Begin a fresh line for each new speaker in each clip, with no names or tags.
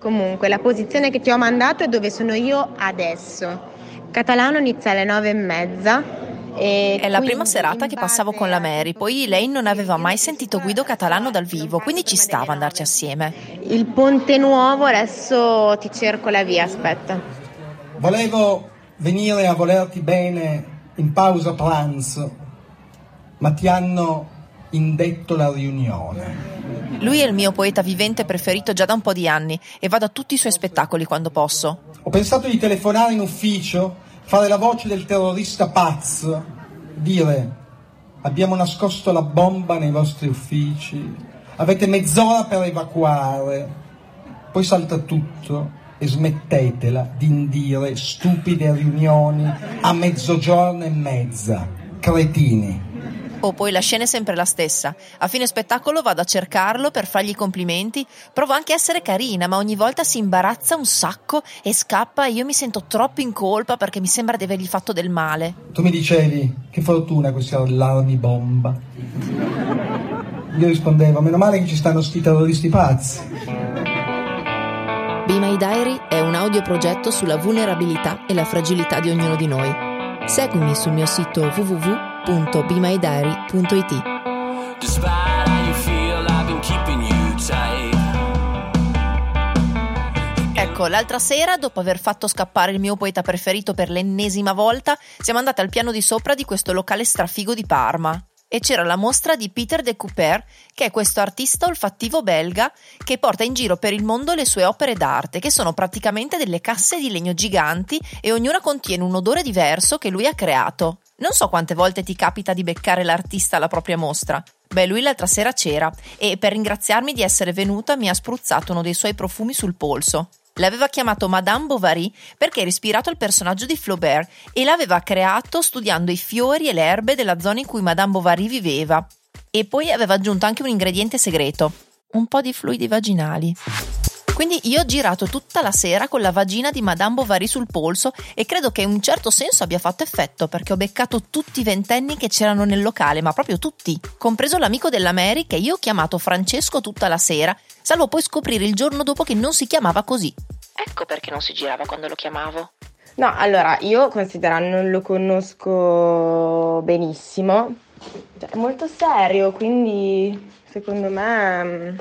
Comunque, la posizione che ti ho mandato è dove sono io adesso. Catalano inizia alle nove e mezza.
E è la prima serata che passavo con la Mary, poi lei non aveva mai sentito Guido Catalano dal vivo, quindi ci stava andarci assieme.
Il ponte nuovo, adesso ti cerco la via, aspetta.
Volevo venire a volerti bene in pausa pranzo, ma ti hanno indetto la riunione.
Lui è il mio poeta vivente preferito già da un po' di anni e vado a tutti i suoi spettacoli quando posso.
Ho pensato di telefonare in ufficio fare la voce del terrorista pazzo, dire abbiamo nascosto la bomba nei vostri uffici, avete mezz'ora per evacuare, poi salta tutto e smettetela di indire stupide riunioni a mezzogiorno e mezza, cretini.
O poi la scena è sempre la stessa. A fine spettacolo vado a cercarlo per fargli i complimenti. Provo anche a essere carina, ma ogni volta si imbarazza un sacco e scappa e io mi sento troppo in colpa perché mi sembra di avergli fatto del male.
Tu mi dicevi, che fortuna questi allarmi bomba. Io rispondevo, meno male che ci stanno sti terroristi pazzi.
Be My Diary è un audioprogetto sulla vulnerabilità e la fragilità di ognuno di noi. Seguimi sul mio sito www www.bemydiary.it
Ecco, l'altra sera, dopo aver fatto scappare il mio poeta preferito per l'ennesima volta, siamo andati al piano di sopra di questo locale strafigo di Parma. E c'era la mostra di Peter de Couper, che è questo artista olfattivo belga che porta in giro per il mondo le sue opere d'arte, che sono praticamente delle casse di legno giganti e ognuna contiene un odore diverso che lui ha creato. Non so quante volte ti capita di beccare l'artista alla propria mostra. Beh, lui l'altra sera c'era e per ringraziarmi di essere venuta mi ha spruzzato uno dei suoi profumi sul polso. L'aveva chiamato Madame Bovary perché era ispirato al personaggio di Flaubert e l'aveva creato studiando i fiori e le erbe della zona in cui Madame Bovary viveva. E poi aveva aggiunto anche un ingrediente segreto, un po' di fluidi vaginali. Quindi io ho girato tutta la sera con la vagina di Madame Bovary sul polso e credo che in un certo senso abbia fatto effetto perché ho beccato tutti i ventenni che c'erano nel locale, ma proprio tutti, compreso l'amico della Mary che io ho chiamato Francesco tutta la sera, salvo poi scoprire il giorno dopo che non si chiamava così. Ecco perché non si girava quando lo chiamavo.
No, allora, io considerando non lo conosco benissimo, cioè, è molto serio, quindi secondo me mm,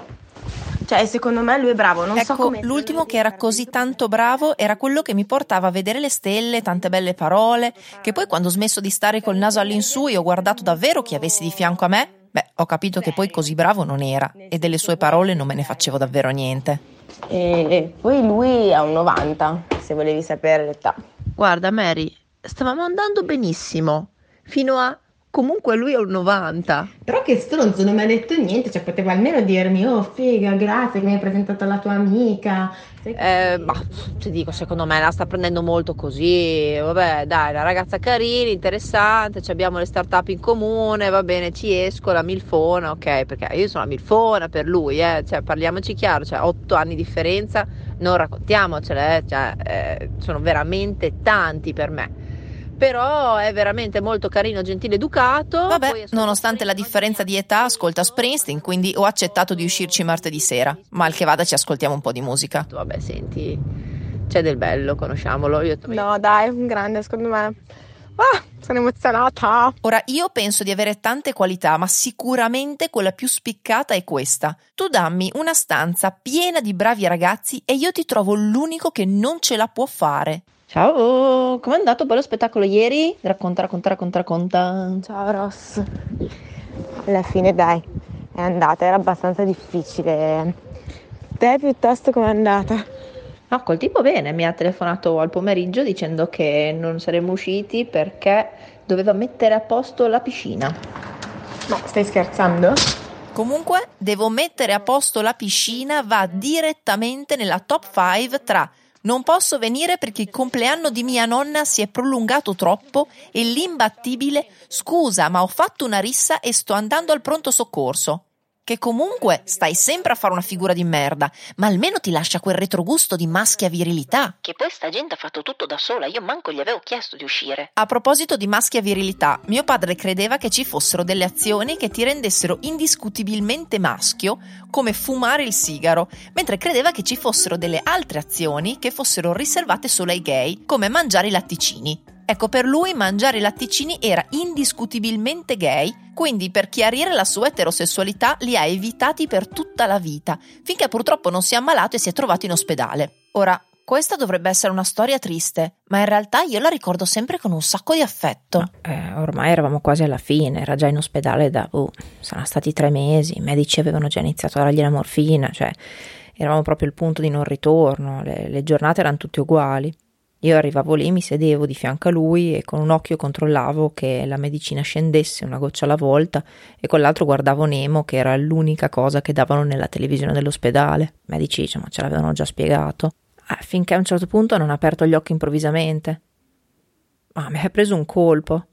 cioè, secondo me lui è bravo. Non
ecco,
so come
l'ultimo che era così tanto bravo era quello che mi portava a vedere le stelle, tante belle parole, che poi quando ho smesso di stare col naso all'insù e ho guardato davvero chi avessi di fianco a me, beh, ho capito che poi così bravo non era e delle sue parole non me ne facevo davvero niente.
E poi lui ha un 90, se volevi sapere l'età.
Guarda Mary, stavamo andando benissimo, fino a comunque lui è un 90.
Però che stronzo, non mi ha detto niente, cioè poteva almeno dirmi, oh figa, grazie che mi hai presentato la tua amica.
Eh, ma ti dico, secondo me la sta prendendo molto così, vabbè dai, la ragazza carina, interessante, abbiamo le start-up in comune, va bene, ci esco, la milfona, ok, perché io sono la milfona per lui, eh, cioè parliamoci chiaro, cioè 8 anni di differenza, non raccontiamocele, eh, cioè, eh, sono veramente tanti per me però è veramente molto carino, gentile, educato.
Vabbè, nonostante la differenza di età, ascolta Springsteen, quindi ho accettato di uscirci martedì sera. Mal che vada, ci ascoltiamo un po' di musica.
Vabbè, senti, c'è del bello, conosciamolo. Io
no, dai, un grande, secondo me. Ah, sono emozionata.
Ora, io penso di avere tante qualità, ma sicuramente quella più spiccata è questa. Tu dammi una stanza piena di bravi ragazzi e io ti trovo l'unico che non ce la può fare.
Ciao, com'è andato poi lo spettacolo ieri? Racconta, racconta, racconta, racconta.
Ciao Ross. Alla fine dai, è andata, era abbastanza difficile. Te piuttosto com'è andata?
No, col tipo bene, mi ha telefonato al pomeriggio dicendo che non saremmo usciti perché doveva mettere a posto la piscina.
Ma stai scherzando?
Comunque, devo mettere a posto la piscina va direttamente nella top 5 tra non posso venire perché il compleanno di mia nonna si è prolungato troppo e l'imbattibile scusa, ma ho fatto una rissa e sto andando al pronto soccorso.
Che comunque stai sempre a fare una figura di merda, ma almeno ti lascia quel retrogusto di maschia virilità.
Che poi sta gente ha fatto tutto da sola, io manco gli avevo chiesto di uscire.
A proposito di maschia virilità, mio padre credeva che ci fossero delle azioni che ti rendessero indiscutibilmente maschio, come fumare il sigaro, mentre credeva che ci fossero delle altre azioni che fossero riservate solo ai gay, come mangiare i latticini. Ecco, per lui mangiare i latticini era indiscutibilmente gay, quindi per chiarire la sua eterosessualità li ha evitati per tutta la vita, finché purtroppo non si è ammalato e si è trovato in ospedale. Ora, questa dovrebbe essere una storia triste, ma in realtà io la ricordo sempre con un sacco di affetto.
Eh, ormai eravamo quasi alla fine, era già in ospedale da, uh, saranno stati tre mesi, i medici avevano già iniziato a dargli la morfina, cioè eravamo proprio al punto di non ritorno, le, le giornate erano tutte uguali. Io arrivavo lì, mi sedevo di fianco a lui e con un occhio controllavo che la medicina scendesse una goccia alla volta e con l'altro guardavo Nemo che era l'unica cosa che davano nella televisione dell'ospedale. I medici insomma ce l'avevano già spiegato. Ah, finché a un certo punto non ha aperto gli occhi improvvisamente. Ma mi ha preso un colpo.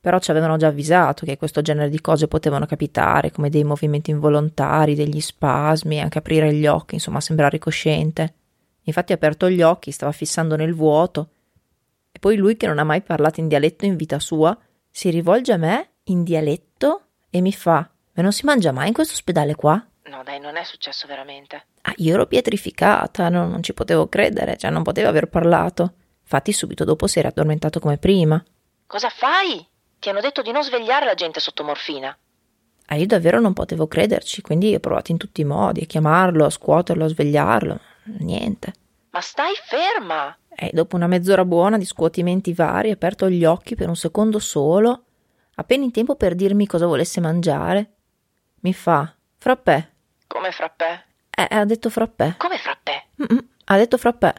Però ci avevano già avvisato che questo genere di cose potevano capitare, come dei movimenti involontari, degli spasmi, anche aprire gli occhi, insomma sembrare cosciente. Infatti ha aperto gli occhi, stava fissando nel vuoto. E poi lui, che non ha mai parlato in dialetto in vita sua, si rivolge a me in dialetto e mi fa: Ma non si mangia mai in questo ospedale qua?
No, dai, non è successo veramente.
Ah, io ero pietrificata, no, non ci potevo credere, cioè non poteva aver parlato. Infatti, subito dopo si era addormentato come prima.
Cosa fai? Ti hanno detto di non svegliare la gente sotto morfina.
Ah, io davvero non potevo crederci, quindi ho provato in tutti i modi a chiamarlo, a scuoterlo, a svegliarlo. Niente.
Ma stai ferma!
E dopo una mezz'ora buona di scuotimenti vari, aperto gli occhi per un secondo solo, appena in tempo per dirmi cosa volesse mangiare. Mi fa: Frappè.
Come frappè?
Eh, ha detto frappè.
Come frappè?
Mm-mm, ha detto frappè.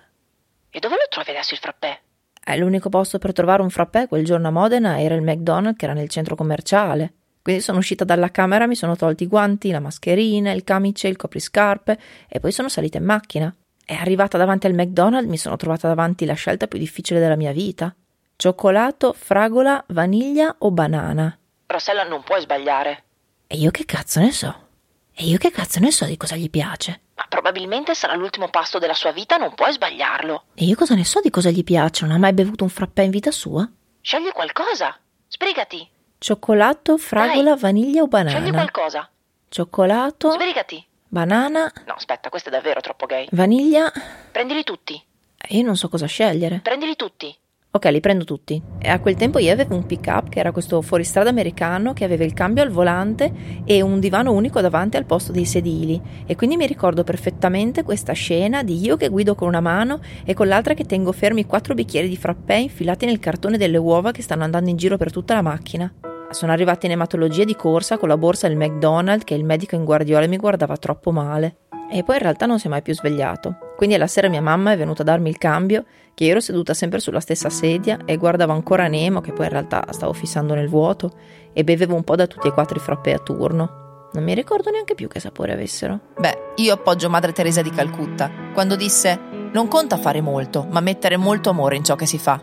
E dove lo trovi adesso il frappè?
Eh, l'unico posto per trovare un frappè quel giorno a Modena era il McDonald's che era nel centro commerciale. Quindi sono uscita dalla camera, mi sono tolti i guanti, la mascherina, il camice, il copriscarpe e poi sono salita in macchina. E arrivata davanti al McDonald's mi sono trovata davanti la scelta più difficile della mia vita. Cioccolato, fragola, vaniglia o banana?
Rossella non puoi sbagliare.
E io che cazzo ne so? E io che cazzo ne so di cosa gli piace?
Ma probabilmente sarà l'ultimo pasto della sua vita, non puoi sbagliarlo.
E io cosa ne so di cosa gli piace? Non ha mai bevuto un frappè in vita sua?
Scegli qualcosa. Sbrigati.
Cioccolato, fragola,
Dai.
vaniglia o banana?
Scegli qualcosa.
Cioccolato,
Sbrigati.
banana,
No, aspetta, questo è davvero troppo gay.
vaniglia.
Prendili tutti.
E io non so cosa scegliere.
Prendili tutti.
Ok, li prendo tutti. E a quel tempo io avevo un pick-up che era questo fuoristrada americano che aveva il cambio al volante e un divano unico davanti al posto dei sedili. E quindi mi ricordo perfettamente questa scena di io che guido con una mano e con l'altra che tengo fermi quattro bicchieri di frappè infilati nel cartone delle uova che stanno andando in giro per tutta la macchina. Sono arrivata in ematologia di corsa con la borsa del McDonald's che il medico in guardiola mi guardava troppo male. E poi in realtà non si è mai più svegliato. Quindi alla sera mia mamma è venuta a darmi il cambio, che io ero seduta sempre sulla stessa sedia e guardavo ancora Nemo, che poi in realtà stavo fissando nel vuoto, e bevevo un po' da tutti e quattro i frappè a turno. Non mi ricordo neanche più che sapore avessero.
Beh, io appoggio Madre Teresa di Calcutta, quando disse: Non conta fare molto, ma mettere molto amore in ciò che si fa.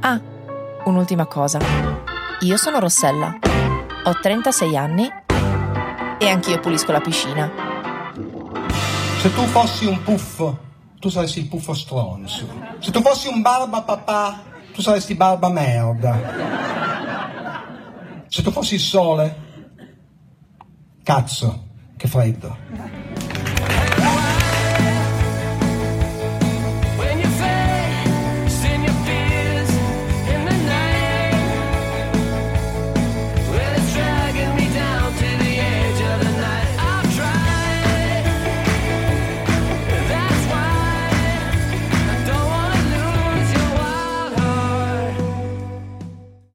Ah, un'ultima cosa. Io sono Rossella, ho 36 anni e anch'io pulisco la piscina.
Se tu fossi un puffo, tu saresti il puffo stronzo. Se tu fossi un barba papà, tu saresti barba merda. Se tu fossi il sole, cazzo, che freddo.